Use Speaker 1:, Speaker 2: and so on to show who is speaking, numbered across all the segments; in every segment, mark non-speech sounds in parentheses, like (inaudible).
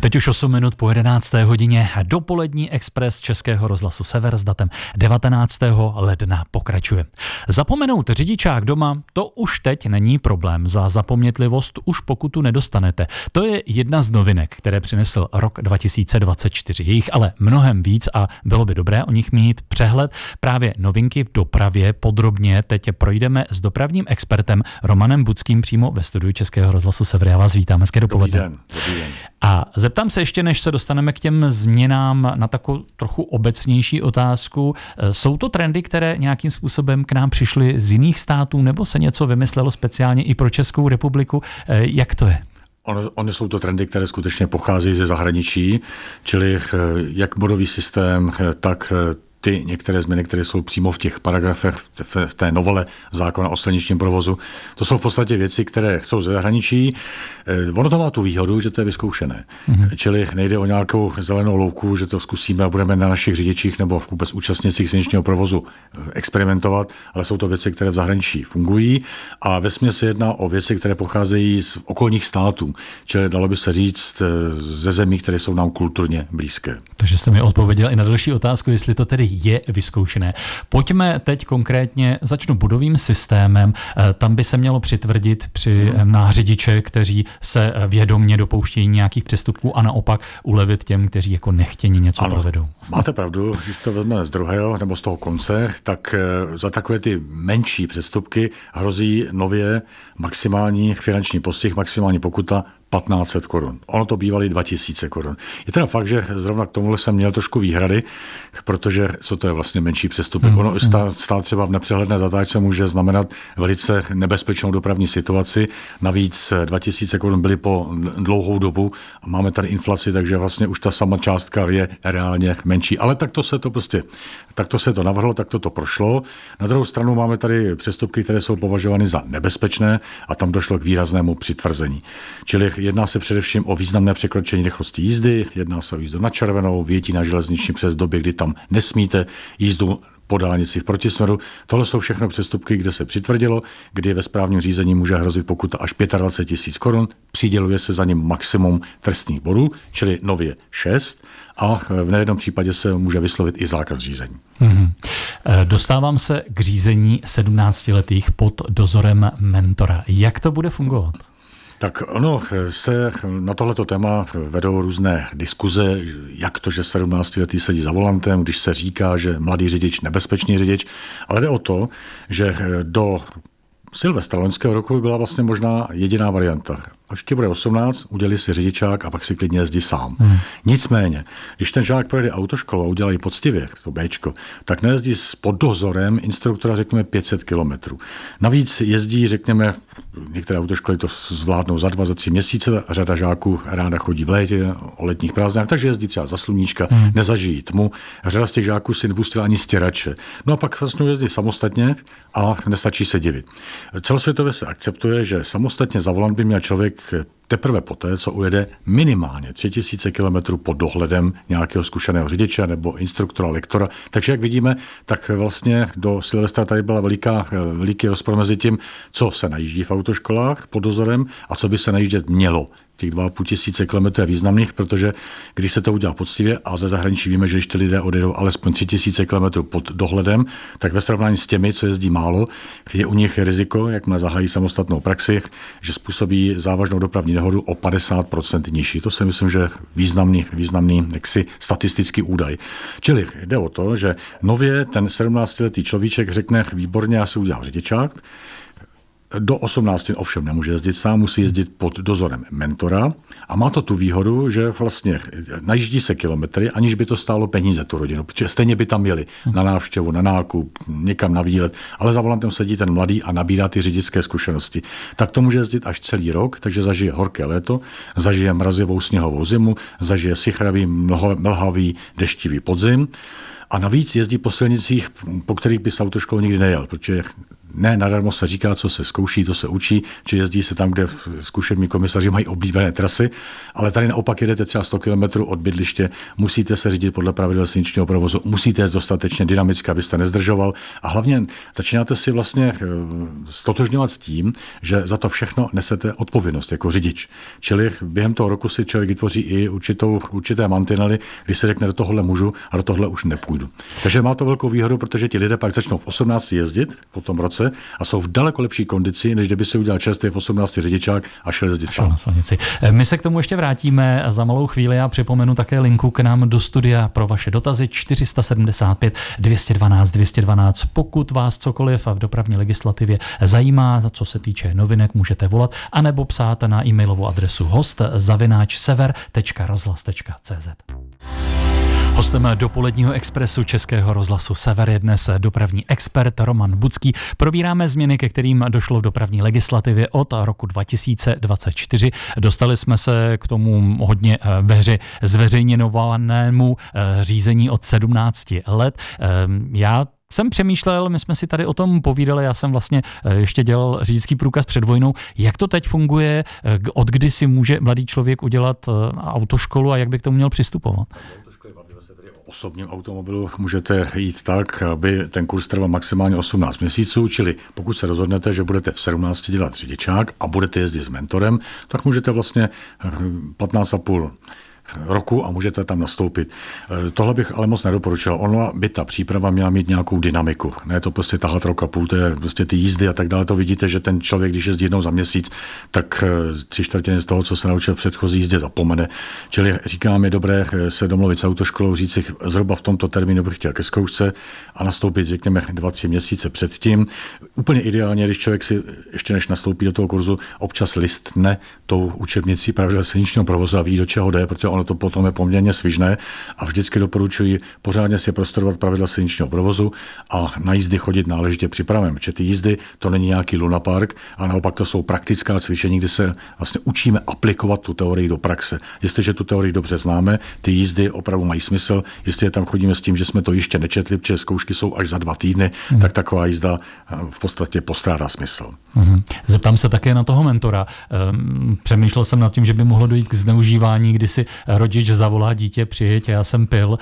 Speaker 1: Teď už 8 minut po 11. hodině dopolední expres Českého rozhlasu Sever s datem 19. ledna pokračuje. Zapomenout řidičák doma, to už teď není problém. Za zapomnětlivost už pokutu nedostanete. To je jedna z novinek, které přinesl rok 2024. Je jich ale mnohem víc a bylo by dobré o nich mít přehled. Právě novinky v dopravě podrobně teď projdeme s dopravním expertem Romanem Budským přímo ve studiu Českého rozhlasu Sever. Já vás vítám, hezké dopoledne.
Speaker 2: Dobrý den, dobrý den.
Speaker 1: A zeptám se ještě, než se dostaneme k těm změnám na takovou trochu obecnější otázku. Jsou to trendy, které nějakým způsobem k nám přišly z jiných států, nebo se něco vymyslelo speciálně i pro Českou republiku? Jak to je?
Speaker 2: Ono, ony jsou to trendy, které skutečně pocházejí ze zahraničí, čili eh, jak bodový systém, tak ty některé změny, které jsou přímo v těch paragrafech v té novele zákona o silničním provozu, to jsou v podstatě věci, které jsou ze zahraničí. Eh, ono to má tu výhodu, že to je vyzkoušené. Mm-hmm. Čili nejde o nějakou zelenou louku, že to zkusíme a budeme na našich řidičích nebo vůbec účastnicích silničního provozu eh, experimentovat, ale jsou to věci, které v zahraničí fungují a ve se jedná o věci, které pocházejí z okolních států, čili dalo by se říct eh, ze zemí, které jsou nám kulturně blízké.
Speaker 1: Takže jste mi odpověděl i na další otázku, jestli to tedy je vyzkoušené. Pojďme teď konkrétně, začnu budovým systémem. Eh, tam by se mělo přitvrdit při hmm. na řidiče, kteří se eh, vědomně dopouštějí nějakých přestupků a naopak ulevit těm, kteří jako nechtění něco ano, provedou.
Speaker 2: Máte pravdu, když to vezme z druhého nebo z toho konce, tak za takové ty menší přestupky hrozí nově maximální finanční postih, maximální pokuta 1500 korun. Ono to bývaly 2000 korun. Je teda fakt, že zrovna k tomuhle jsem měl trošku výhrady, protože co to je vlastně menší přestupek. Mm, ono mm. stát třeba v nepřehledné zatáčce může znamenat velice nebezpečnou dopravní situaci. Navíc 2000 korun byly po dlouhou dobu a máme tady inflaci, takže vlastně už ta sama částka je reálně menší. Ale takto se to prostě, takto se to navrhlo, takto to prošlo. Na druhou stranu máme tady přestupky, které jsou považovány za nebezpečné a tam došlo k výraznému přitvrzení. Čili Jedná se především o významné překročení rychlosti jízdy, jedná se o jízdu na červenou, větí na železniční přes doby, kdy tam nesmíte, jízdu po dálnici v protisměru. Tohle jsou všechno přestupky, kde se přitvrdilo, kdy ve správním řízení může hrozit pokuta až 25 tisíc korun, přiděluje se za ním maximum trestních bodů, čili nově 6 a v nejednom případě se může vyslovit i zákaz řízení. Mm-hmm.
Speaker 1: Dostávám se k řízení 17-letých pod dozorem mentora. Jak to bude fungovat?
Speaker 2: Tak ono se na tohleto téma vedou různé diskuze, jak to, že 17 letý sedí za volantem, když se říká, že mladý řidič, nebezpečný řidič, ale jde o to, že do Silvestra loňského roku byla vlastně možná jediná varianta až ti bude 18, udělí si řidičák a pak si klidně jezdí sám. Hmm. Nicméně, když ten žák projde autoškolu a udělají poctivě, to Bčko, tak nejezdí s pod dozorem instruktora, řekněme, 500 kilometrů. Navíc jezdí, řekněme, některé autoškoly to zvládnou za dva, za tři měsíce, řada žáků ráda chodí v létě, o letních prázdninách, takže jezdí třeba za sluníčka, hmm. nezažijí tmu. Řada z těch žáků si nepustila ani stěrače. No a pak vlastně jezdí samostatně a nestačí se divit. Celosvětově se akceptuje, že samostatně za volant by měl člověk teprve poté, co ujede minimálně 3000 km pod dohledem nějakého zkušeného řidiče nebo instruktora, lektora. Takže jak vidíme, tak vlastně do Silvestra tady byla veliká, veliký rozpor mezi tím, co se najíždí v autoškolách pod dozorem a co by se najíždět mělo těch 2,5 tisíce kilometrů je významných, protože když se to udělá poctivě a ze zahraničí víme, že když ty lidé odjedou alespoň 3 tisíce kilometrů pod dohledem, tak ve srovnání s těmi, co jezdí málo, je u nich riziko, jak má zahájí samostatnou praxi, že způsobí závažnou dopravní nehodu o 50% nižší. To si myslím, že významný, významný jaksi statistický údaj. Čili jde o to, že nově ten 17-letý človíček řekne, výborně, já si udělám řidičák, do 18 ovšem nemůže jezdit sám, musí jezdit pod dozorem mentora a má to tu výhodu, že vlastně najíždí se kilometry, aniž by to stálo peníze tu rodinu, protože stejně by tam jeli na návštěvu, na nákup, někam na výlet, ale za volantem sedí ten mladý a nabírá ty řidičské zkušenosti. Tak to může jezdit až celý rok, takže zažije horké léto, zažije mrazivou sněhovou zimu, zažije sichravý, mlhavý, deštivý podzim a navíc jezdí po silnicích, po kterých by s autoškolou nikdy nejel, protože ne nadarmo se říká, co se zkouší, to se učí, či jezdí se tam, kde zkušební komisaři mají oblíbené trasy, ale tady naopak jedete třeba 100 km od bydliště, musíte se řídit podle pravidel silničního provozu, musíte jít dostatečně dynamicky, abyste nezdržoval a hlavně začínáte si vlastně eh, stotožňovat s tím, že za to všechno nesete odpovědnost jako řidič. Čili během toho roku si člověk vytvoří i určitou, určité mantinely, kdy se řekne, do tohle můžu a do tohle už nepůjdu. Takže má to velkou výhodu, protože ti lidé pak začnou v 18 jezdit po tom roce a jsou v daleko lepší kondici, než kdyby si udělal čerstvě v 18 řidičák a šel jezdit sám.
Speaker 1: My se k tomu ještě vrátíme za malou chvíli. Já připomenu také linku k nám do studia pro vaše dotazy 475 212 212. Pokud vás cokoliv v dopravní legislativě zajímá, co se týče novinek, můžete volat, anebo psát na e-mailovou adresu host zavináč sever.rozhlas.cz. Hostem dopoledního expresu Českého rozhlasu Sever je dnes dopravní expert Roman Bucký. Probíráme změny, ke kterým došlo v dopravní legislativě od roku 2024. Dostali jsme se k tomu hodně eh, ve hře zveřejněnovanému eh, řízení od 17 let. Ehm, já jsem přemýšlel, my jsme si tady o tom povídali, já jsem vlastně eh, ještě dělal řidičský průkaz před vojnou, jak to teď funguje, od kdy si může mladý člověk udělat autoškolu a jak by k tomu měl přistupovat?
Speaker 2: Osobním automobilu můžete jít tak, aby ten kurz trval maximálně 18 měsíců, čili pokud se rozhodnete, že budete v 17 dělat řidičák a budete jezdit s mentorem, tak můžete vlastně 15,5 roku a můžete tam nastoupit. E, tohle bych ale moc nedoporučil. Ono by ta příprava měla mít nějakou dynamiku. Ne to prostě tahat rok a půl, to je prostě ty jízdy a tak dále. To vidíte, že ten člověk, když jezdí jednou za měsíc, tak e, tři čtvrtiny z toho, co se naučil v předchozí jízdě, zapomene. Čili říkám, je dobré e, se domluvit s autoškolou, říct si, zhruba v tomto termínu bych chtěl ke zkoušce a nastoupit, řekněme, 20 měsíce předtím. Úplně ideálně, když člověk si ještě než nastoupí do toho kurzu, občas listne tou učebnicí pravidel silničního provozu a ví, do čeho jde, protože ono to potom je poměrně svižné a vždycky doporučuji pořádně si prostudovat pravidla silničního provozu a na jízdy chodit náležitě připraven, protože ty jízdy to není nějaký lunapark a naopak to jsou praktická cvičení, kdy se vlastně učíme aplikovat tu teorii do praxe. Jestliže tu teorii dobře známe, ty jízdy opravdu mají smysl, jestli tam chodíme s tím, že jsme to ještě nečetli, protože zkoušky jsou až za dva týdny, hmm. tak taková jízda eh, v podstatě postrádá smysl.
Speaker 1: Hmm. Zeptám se také na toho mentora. Ehm, přemýšlel jsem nad tím, že by mohlo dojít k zneužívání, kdy si rodič zavolá dítě, přijeď, já jsem pil,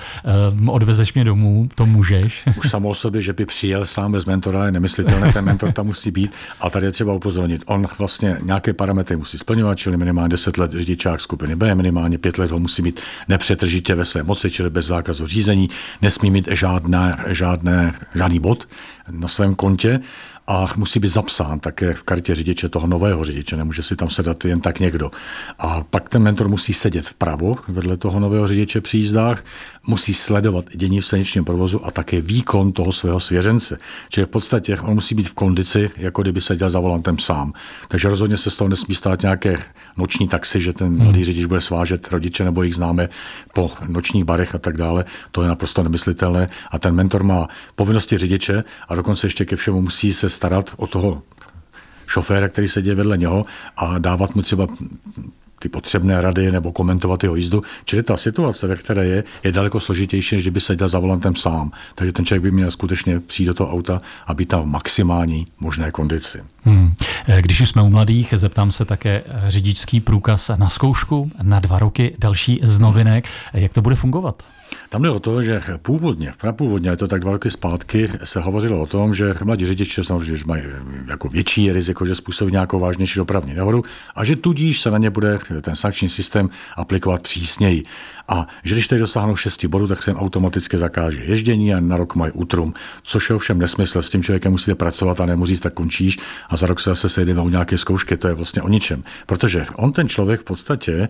Speaker 1: um, odvezeš mě domů, to můžeš. (laughs)
Speaker 2: Už samo o sobě, že by přijel sám bez mentora, je nemyslitelné, ten mentor tam musí být. A tady je třeba upozornit, on vlastně nějaké parametry musí splňovat, čili minimálně 10 let řidičák skupiny B, minimálně 5 let ho musí mít nepřetržitě ve své moci, čili bez zákazu řízení, nesmí mít žádné, žádné, žádný bod na svém kontě a musí být zapsán také v kartě řidiče toho nového řidiče, nemůže si tam sedat jen tak někdo. A pak ten mentor musí sedět vpravo vedle toho nového řidiče při jízdách, musí sledovat dění v silničním provozu a také výkon toho svého svěřence. Čili v podstatě on musí být v kondici, jako kdyby seděl za volantem sám. Takže rozhodně se z toho nesmí stát nějaké noční taxi, že ten hmm. mladý řidič bude svážet rodiče nebo jich známe po nočních barech a tak dále. To je naprosto nemyslitelné. A ten mentor má povinnosti řidiče a dokonce ještě ke všemu musí se starat o toho šoféra, který sedí vedle něho a dávat mu třeba ty potřebné rady nebo komentovat jeho jízdu. Čili ta situace, ve které je, je daleko složitější, než kdyby seděl za volantem sám. Takže ten člověk by měl skutečně přijít do toho auta a být tam v maximální možné kondici. Hmm.
Speaker 1: Když už jsme u mladých, zeptám se také řidičský průkaz na zkoušku na dva roky, další z novinek. Jak to bude fungovat?
Speaker 2: Tam jde o to, že původně, prapůvodně, je to tak dva roky zpátky, se hovořilo o tom, že mladí řidiči samozřejmě mají jako větší riziko, že způsobí nějakou vážnější dopravní nehodu a že tudíž se na ně bude ten sankční systém aplikovat přísněji. A že když tady dosáhnou 6 bodů, tak se jim automaticky zakáže ježdění a na rok mají útrum, což je ovšem nesmysl. S tím člověkem musíte pracovat a nemůžu tak končíš a za rok se zase sejdeme u nějaké zkoušky. To je vlastně o ničem. Protože on, ten člověk v podstatě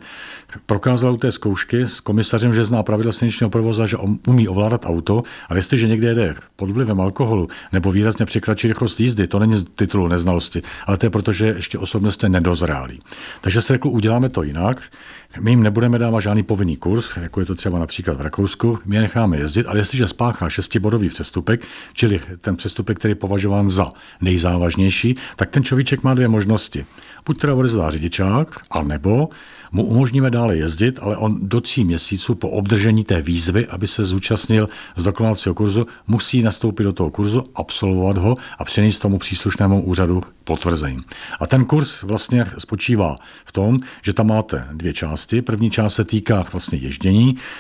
Speaker 2: prokázal u té zkoušky s komisařem, že zná pravidla silničního provozu, že on umí ovládat auto, ale jestliže někde jede pod vlivem alkoholu nebo výrazně překračí rychlost jízdy, to není z titulu neznalosti, ale to je proto, že ještě osobně jste nedozrálí. Takže se řekl, uděláme to jinak. My jim nebudeme dávat žádný povinný kurz, jako je to třeba například v Rakousku, my je necháme jezdit, ale jestliže spáchá šestibodový přestupek, čili ten přestupek, který je považován za nejzávažnější, tak ten človíček má dvě možnosti. Buď teda odezvá řidičák, anebo mu umožníme dále jezdit, ale on do tří měsíců po obdržení té výzvy, aby se zúčastnil z dokonalacího kurzu, musí nastoupit do toho kurzu, absolvovat ho a přenést tomu příslušnému úřadu potvrzení. A ten kurz vlastně spočívá v tom, že tam máte dvě části. První část se týká vlastně ježdění,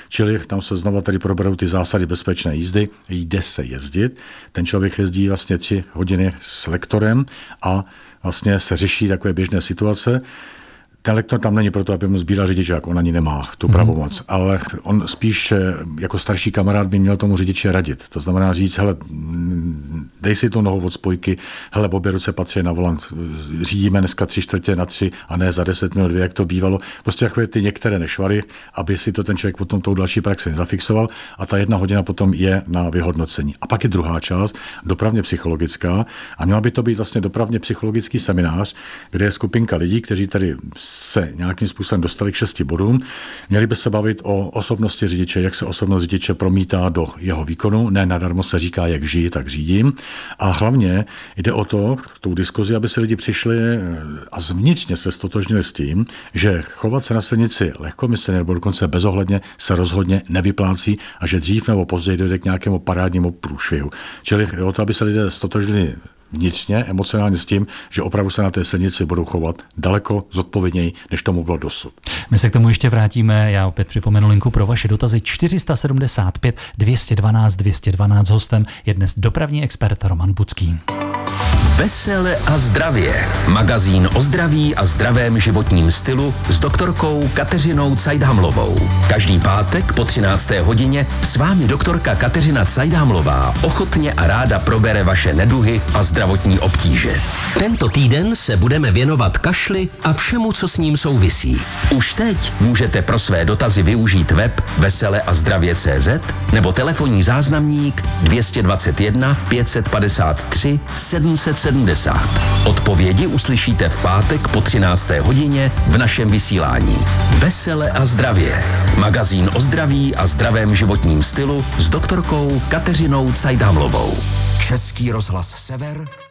Speaker 2: čili tam se znova tady proberou ty zásady bezpečné jízdy, jde se jezdit. Ten člověk jezdí vlastně tři hodiny s lektorem a vlastně se řeší takové běžné situace. Ten lektor tam není proto, aby mu sbíral řidičák, on ani nemá tu mhm. pravomoc, mm. ale on spíš jako starší kamarád by měl tomu řidiči radit. To znamená říct, hele, dej si tu nohu od spojky, hele, v obě ruce patří na volant, řídíme dneska tři čtvrtě na tři a ne za deset minut dvě, jak to bývalo. Prostě takové ty některé nešvary, aby si to ten člověk potom tou další praxi zafixoval a ta jedna hodina potom je na vyhodnocení. A pak je druhá část, dopravně psychologická a měla by to být vlastně dopravně psychologický seminář, kde je skupinka lidí, kteří tady se nějakým způsobem dostali k šesti bodům. Měli by se bavit o osobnosti řidiče, jak se osobnost řidiče promítá do jeho výkonu. Ne nadarmo se říká, jak žijí, tak řídím. A hlavně jde o to, tou diskuzi, aby se lidi přišli eh, a zvnitřně se stotožnili s tím, že chovat se na silnici lehkomyslně nebo dokonce bezohledně se rozhodně nevyplácí a že dřív nebo později dojde k nějakému parádnímu průšvihu. Čili jde o to, aby se lidé stotožnili vnitřně, emocionálně s tím, že opravdu se na té silnici budou chovat daleko zodpovědněji, než tomu bylo dosud.
Speaker 1: My se k tomu ještě vrátíme. Já opět připomenu linku pro vaše dotazy 475 212 212. Hostem je dnes dopravní expert Roman Bucký.
Speaker 3: Vesele a zdravě. Magazín o zdraví a zdravém životním stylu s doktorkou Kateřinou Cajdhamlovou. Každý pátek po 13. hodině s vámi doktorka Kateřina Cajdhamlová ochotně a ráda probere vaše neduhy a zdravotní obtíže. Tento týden se budeme věnovat kašli a všemu, co s ním souvisí. Už teď můžete pro své dotazy využít web vesele a zdravě CZ nebo telefonní záznamník 221 553 770 70. Odpovědi uslyšíte v pátek po 13. hodině v našem vysílání. Vesele a zdravě. Magazín o zdraví a zdravém životním stylu s doktorkou Kateřinou Cajdámlovou. Český rozhlas Sever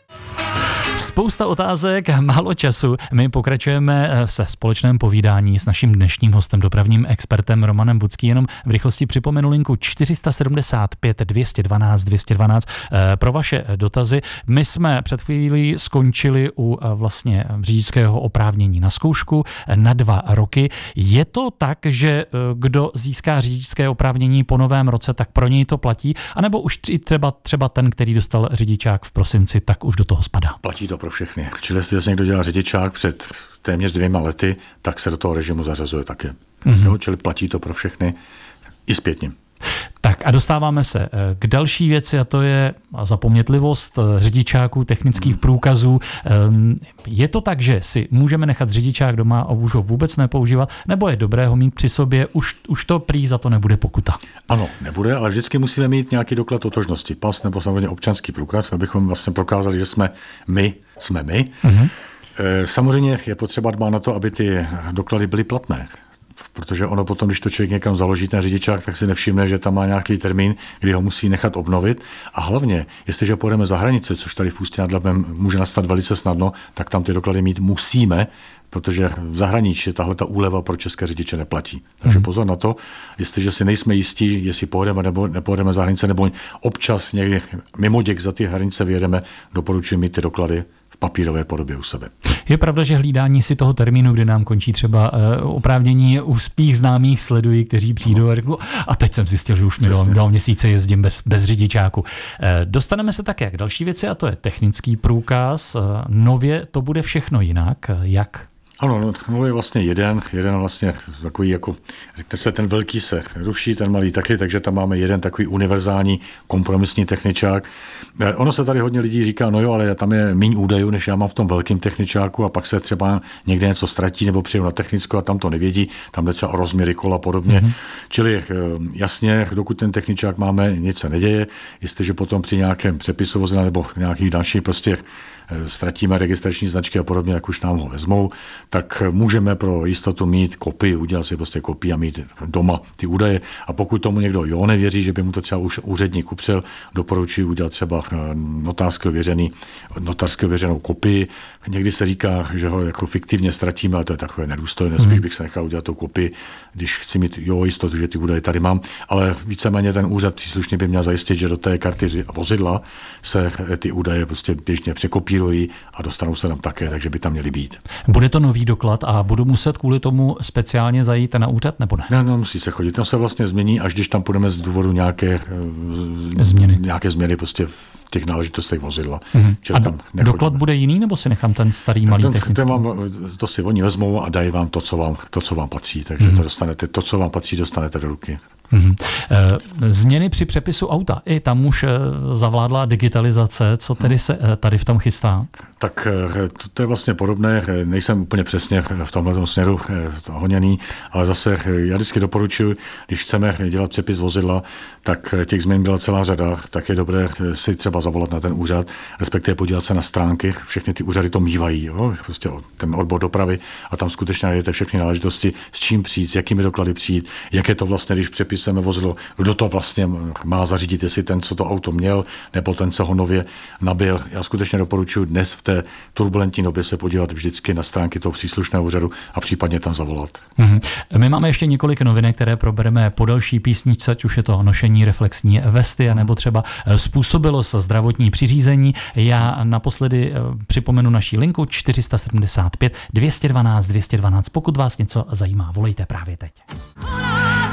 Speaker 1: Spousta otázek, málo času. My pokračujeme eh, se společném povídání s naším dnešním hostem, dopravním expertem Romanem Budský. Jenom v rychlosti připomenu linku 475 212 212 pro vaše dotazy. My jsme před chvílí skončili u eh, vlastně řidičského oprávnění na zkoušku eh, na dva roky. Je to tak, že kdo získá řidičské oprávnění po novém roce, tak pro něj to platí, anebo už třeba, třeba ten, který dostal řidičák v prosinci, tak už do toho spadá?
Speaker 2: Platí to pro všechny. Čili jestli někdo dělá řidičák před téměř dvěma lety, tak se do toho režimu zařazuje také. Mm-hmm. Jo, čili platí to pro všechny i zpětně.
Speaker 1: Tak a dostáváme se eh, k další věci a to je zapomnětlivost eh, řidičáků, technických hmm. průkazů. Ehm, je to tak, že si můžeme nechat řidičák doma a už ho vůbec nepoužívat, nebo je dobré ho mít při sobě, už, už to prý za to nebude pokuta?
Speaker 2: Ano, nebude, ale vždycky musíme mít nějaký doklad totožnosti, pas nebo samozřejmě občanský průkaz, abychom vlastně prokázali, že jsme my, jsme my. Mm-hmm. Samozřejmě je potřeba dbát na to, aby ty doklady byly platné protože ono potom, když to člověk někam založí, ten řidičák, tak si nevšimne, že tam má nějaký termín, kdy ho musí nechat obnovit. A hlavně, jestliže půjdeme za hranice, což tady v Ústí nad Labem může nastat velice snadno, tak tam ty doklady mít musíme, protože v zahraničí tahle ta úleva pro české řidiče neplatí. Takže hmm. pozor na to, jestliže si nejsme jistí, jestli pojedeme nebo nepojedeme za hranice, nebo občas někdy mimo děk za ty hranice vyjedeme, doporučuji mít ty doklady papírové podobě u sebe.
Speaker 1: Je pravda, že hlídání si toho termínu, kdy nám končí třeba uh, oprávnění u spích známých sledují, kteří přijdou no. a řeknou, a teď jsem zjistil, že už mi dal, dal měsíce jezdím bez, bez řidičáku. Uh, dostaneme se také k další věci a to je technický průkaz. Uh, nově to bude všechno jinak. Jak?
Speaker 2: Ano, no, no je vlastně jeden, jeden vlastně takový jako, řekne se, ten velký se ruší, ten malý taky, takže tam máme jeden takový univerzální kompromisní techničák. Eh, ono se tady hodně lidí říká, no jo, ale tam je méně údajů, než já mám v tom velkém techničáku a pak se třeba někde něco ztratí nebo přijdu na technickou a tam to nevědí, tam jde třeba o rozměry kola a podobně. Mm-hmm. Čili eh, jasně, dokud ten techničák máme, nic se neděje, jestliže potom při nějakém přepisu vozidla nebo nějakých dalších prostě Eh, ztratíme registrační značky a podobně, jak už nám ho vezmou, tak můžeme pro jistotu mít kopii, udělat si prostě kopii a mít doma ty údaje. A pokud tomu někdo jo nevěří, že by mu to třeba už úředník upřel, doporučuji udělat třeba eh, notářského věřený, notářského věřenou kopii. Někdy se říká, že ho jako fiktivně ztratíme, ale to je takové nedůstojné, spíš mhm. bych se nechal udělat tu kopii, když chci mít jo jistotu, že ty údaje tady mám, ale víceméně ten úřad příslušně by měl zajistit, že do té karty vozidla se ty údaje prostě běžně překopírují a dostanou se tam také, takže by tam měly být.
Speaker 1: Bude to nový doklad a budu muset kvůli tomu speciálně zajít na úřad nebo ne?
Speaker 2: Ne, no, musí se chodit. To se vlastně změní, až když tam půjdeme z důvodu nějaké eh, změny, nějaké změny prostě v těch náležitostech vozidla. Mm-hmm.
Speaker 1: a tam doklad bude jiný, nebo si nechám ten starý malý ten, technický?
Speaker 2: Ten vám, to si oni vezmou a dají vám to, co vám, to, co vám patří. Takže mm-hmm. to dostanete, to, co vám patří, dostanete do ruky. Mm-hmm.
Speaker 1: Změny při přepisu auta. I tam už eh, zavládla digitalizace. Co tedy se eh, tady v tom chystá?
Speaker 2: Tak to, je vlastně podobné. Nejsem úplně přesně v tomhle směru honěný, ale zase já vždycky doporučuji, když chceme dělat přepis vozidla, tak těch změn byla celá řada, tak je dobré si třeba zavolat na ten úřad, respektive podívat se na stránky. Všechny ty úřady to mývají, jo? prostě ten odbor dopravy a tam skutečně najdete všechny náležitosti, s čím přijít, s jakými doklady přijít, jak je to vlastně, když přepis předpisem vozidlo, kdo to vlastně má zařídit, jestli ten, co to auto měl, nebo ten, co ho nově nabil. Já skutečně doporučuji dnes v té turbulentní době se podívat vždycky na stránky toho příslušného úřadu a případně tam zavolat.
Speaker 1: Mm-hmm. My máme ještě několik novinek, které probereme po další písničce, ať už je to nošení reflexní vesty, nebo třeba eh, způsobilost zdravotní přiřízení. Já naposledy eh, připomenu naší linku 475 212 212. Pokud vás něco zajímá, volejte právě teď.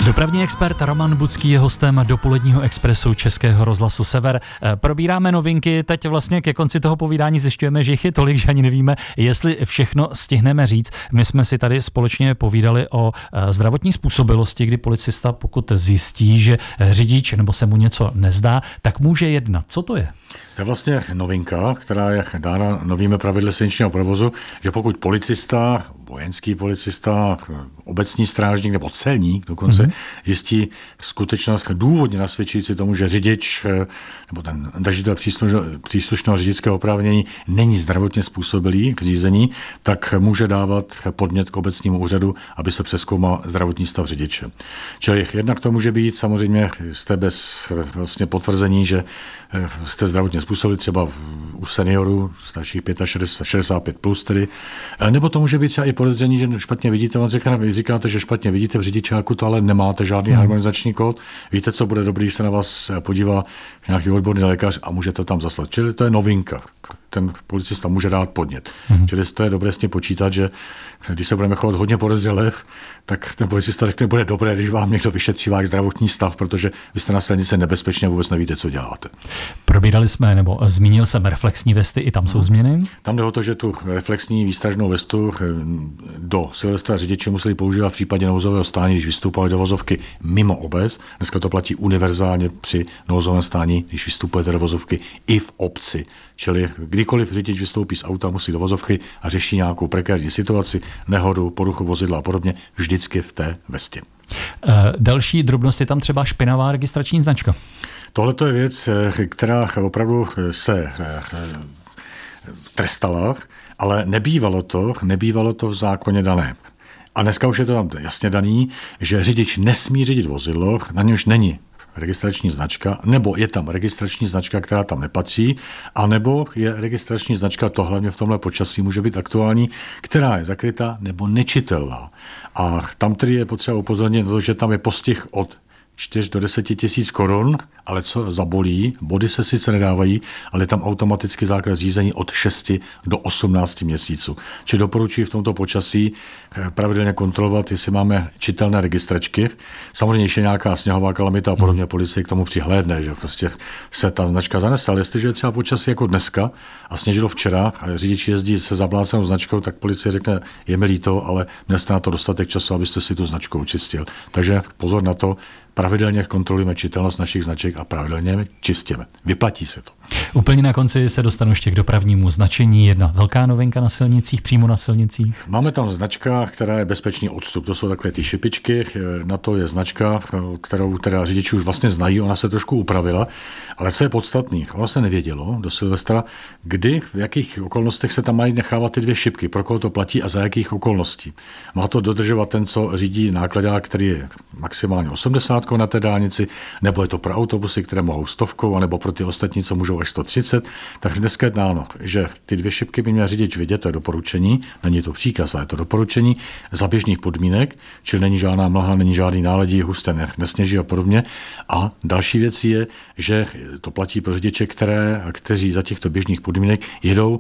Speaker 1: Dopravní expert Roman Budský je hostem dopoledního expresu Českého rozhlasu Sever. Eh, probíráme novinky, teď vlastně ke konci toho povídání zjišťujeme, že jich je tolik, (laughs) že ani nevíme, jestli všechno stihneme říct. My jsme si tady společně povídali o eh, zdravotní způsobilosti, kdy policista, pokud zjistí, že řidič nebo se mu něco nezdá, tak může jednat. Co to je?
Speaker 2: To je vlastně novinka, která je dána novými pravidly silničního provozu, že pokud policista, vojenský policista, obecní strážník nebo celník dokonce mm-hmm. zjistí skutečnost důvodně nasvědčující tomu, že řidič nebo ten držitel příslušného řidičského oprávnění není zdravotně způsobilý k řízení, tak může dávat podnět k obecnímu úřadu, aby se přeskoumal zdravotní stav řidiče. Čili jednak to může být samozřejmě jste bez vlastně potvrzení, že jste zdravotně způsobili třeba u seniorů starších 65, 65 plus tedy, nebo to může být třeba i podezření, že špatně vidíte, on vy říkáte, že špatně vidíte v řidičáku, to ale nemáte žádný hmm. harmonizační kód, víte, co bude dobrý, když se na vás podívá nějaký odborný lékař a můžete tam zaslat. Čili to je novinka. Ten policista může dát podnět. Hmm. Čili to je dobré s tím počítat, že když se budeme chovat hodně podezřele, tak ten policista řekne, bude dobré, když vám někdo vyšetří váš zdravotní stav, protože vy jste na silnici nebezpečně vůbec nevíte, co děláte.
Speaker 1: Probírali jsme, nebo zmínil jsem reflexní vesty, i tam jsou změny?
Speaker 2: Tam jde o to, že tu reflexní výstražnou vestu eh, do Silvestra řidiči museli používat v případě nouzového stání, když vystupovali do vozovky mimo obec. Dneska to platí univerzálně při nouzovém stání, když vystupujete do vozovky i v obci. Čili kdykoliv řidič vystoupí z auta, musí do vozovky a řeší nějakou prekérní situaci, nehodu, poruchu vozidla a podobně, vždycky v té vestě.
Speaker 1: Uh, další drobnost je tam třeba špinavá registrační značka.
Speaker 2: Tohle je věc, eh, která opravdu se eh, trestala, ale nebývalo to, nebývalo to v zákoně dané. A dneska už je to tam jasně daný, že řidič nesmí řídit vozidlo, na němž není registrační značka, nebo je tam registrační značka, která tam nepatří, anebo je registrační značka, to hlavně v tomhle počasí může být aktuální, která je zakrytá nebo nečitelná. A tam tedy je potřeba upozornit na to, že tam je postih od 4 do 10 tisíc korun, ale co zabolí, body se sice nedávají, ale tam automaticky zákaz řízení od 6 do 18 měsíců. Či doporučuji v tomto počasí eh, pravidelně kontrolovat, jestli máme čitelné registračky. Samozřejmě ještě nějaká sněhová kalamita a podobně policie k tomu přihlédne, že prostě se ta značka zanese. Ale jestliže je třeba počasí jako dneska a sněžilo včera a řidič jezdí se zablácenou značkou, tak policie řekne, je mi líto, ale měl jste na to dostatek času, abyste si tu značku učistil. Takže pozor na to, pravidelně kontrolujeme čitelnost našich značek a pravidelně čistíme. Vyplatí se to.
Speaker 1: Úplně na konci se dostanu ještě k dopravnímu značení. Jedna velká novinka na silnicích, přímo na silnicích.
Speaker 2: Máme tam značka, která je bezpečný odstup. To jsou takové ty šipičky. Na to je značka, kterou teda řidiči už vlastně znají. Ona se trošku upravila. Ale co je podstatný, ono se nevědělo do Silvestra, kdy, v jakých okolnostech se tam mají nechávat ty dvě šipky, pro koho to platí a za jakých okolností. Má to dodržovat ten, co řídí nákladák, který je maximálně 80 na té dálnici, nebo je to pro autobusy, které mohou stovkou, nebo pro ty ostatní, co můžou až 130. Takže dneska je dáno, že ty dvě šipky by měl řidič vidět, to je doporučení, není to příkaz, ale je to doporučení za běžných podmínek, čili není žádná mlha, není žádný náledí, husté nesněží a podobně. A další věc je, že to platí pro řidiče, které, kteří za těchto běžných podmínek jedou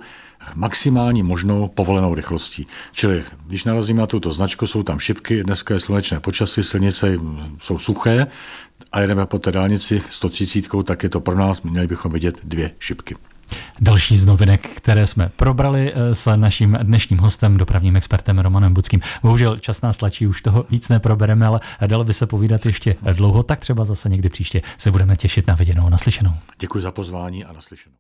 Speaker 2: maximální možnou povolenou rychlostí. Čili když narazíme na tuto značku, jsou tam šipky, dneska je slunečné počasí, silnice jsou suché a jedeme po té dálnici 130, tak je to pro nás, měli bychom vidět dvě šipky.
Speaker 1: Další z novinek, které jsme probrali eh, s naším dnešním hostem, dopravním expertem Romanem Budským. Bohužel čas nás tlačí, už toho víc neprobereme, ale dalo by se povídat ještě dlouho, tak třeba zase někdy příště se budeme těšit na viděnou, naslyšenou.
Speaker 2: Děkuji za pozvání a naslyšenou.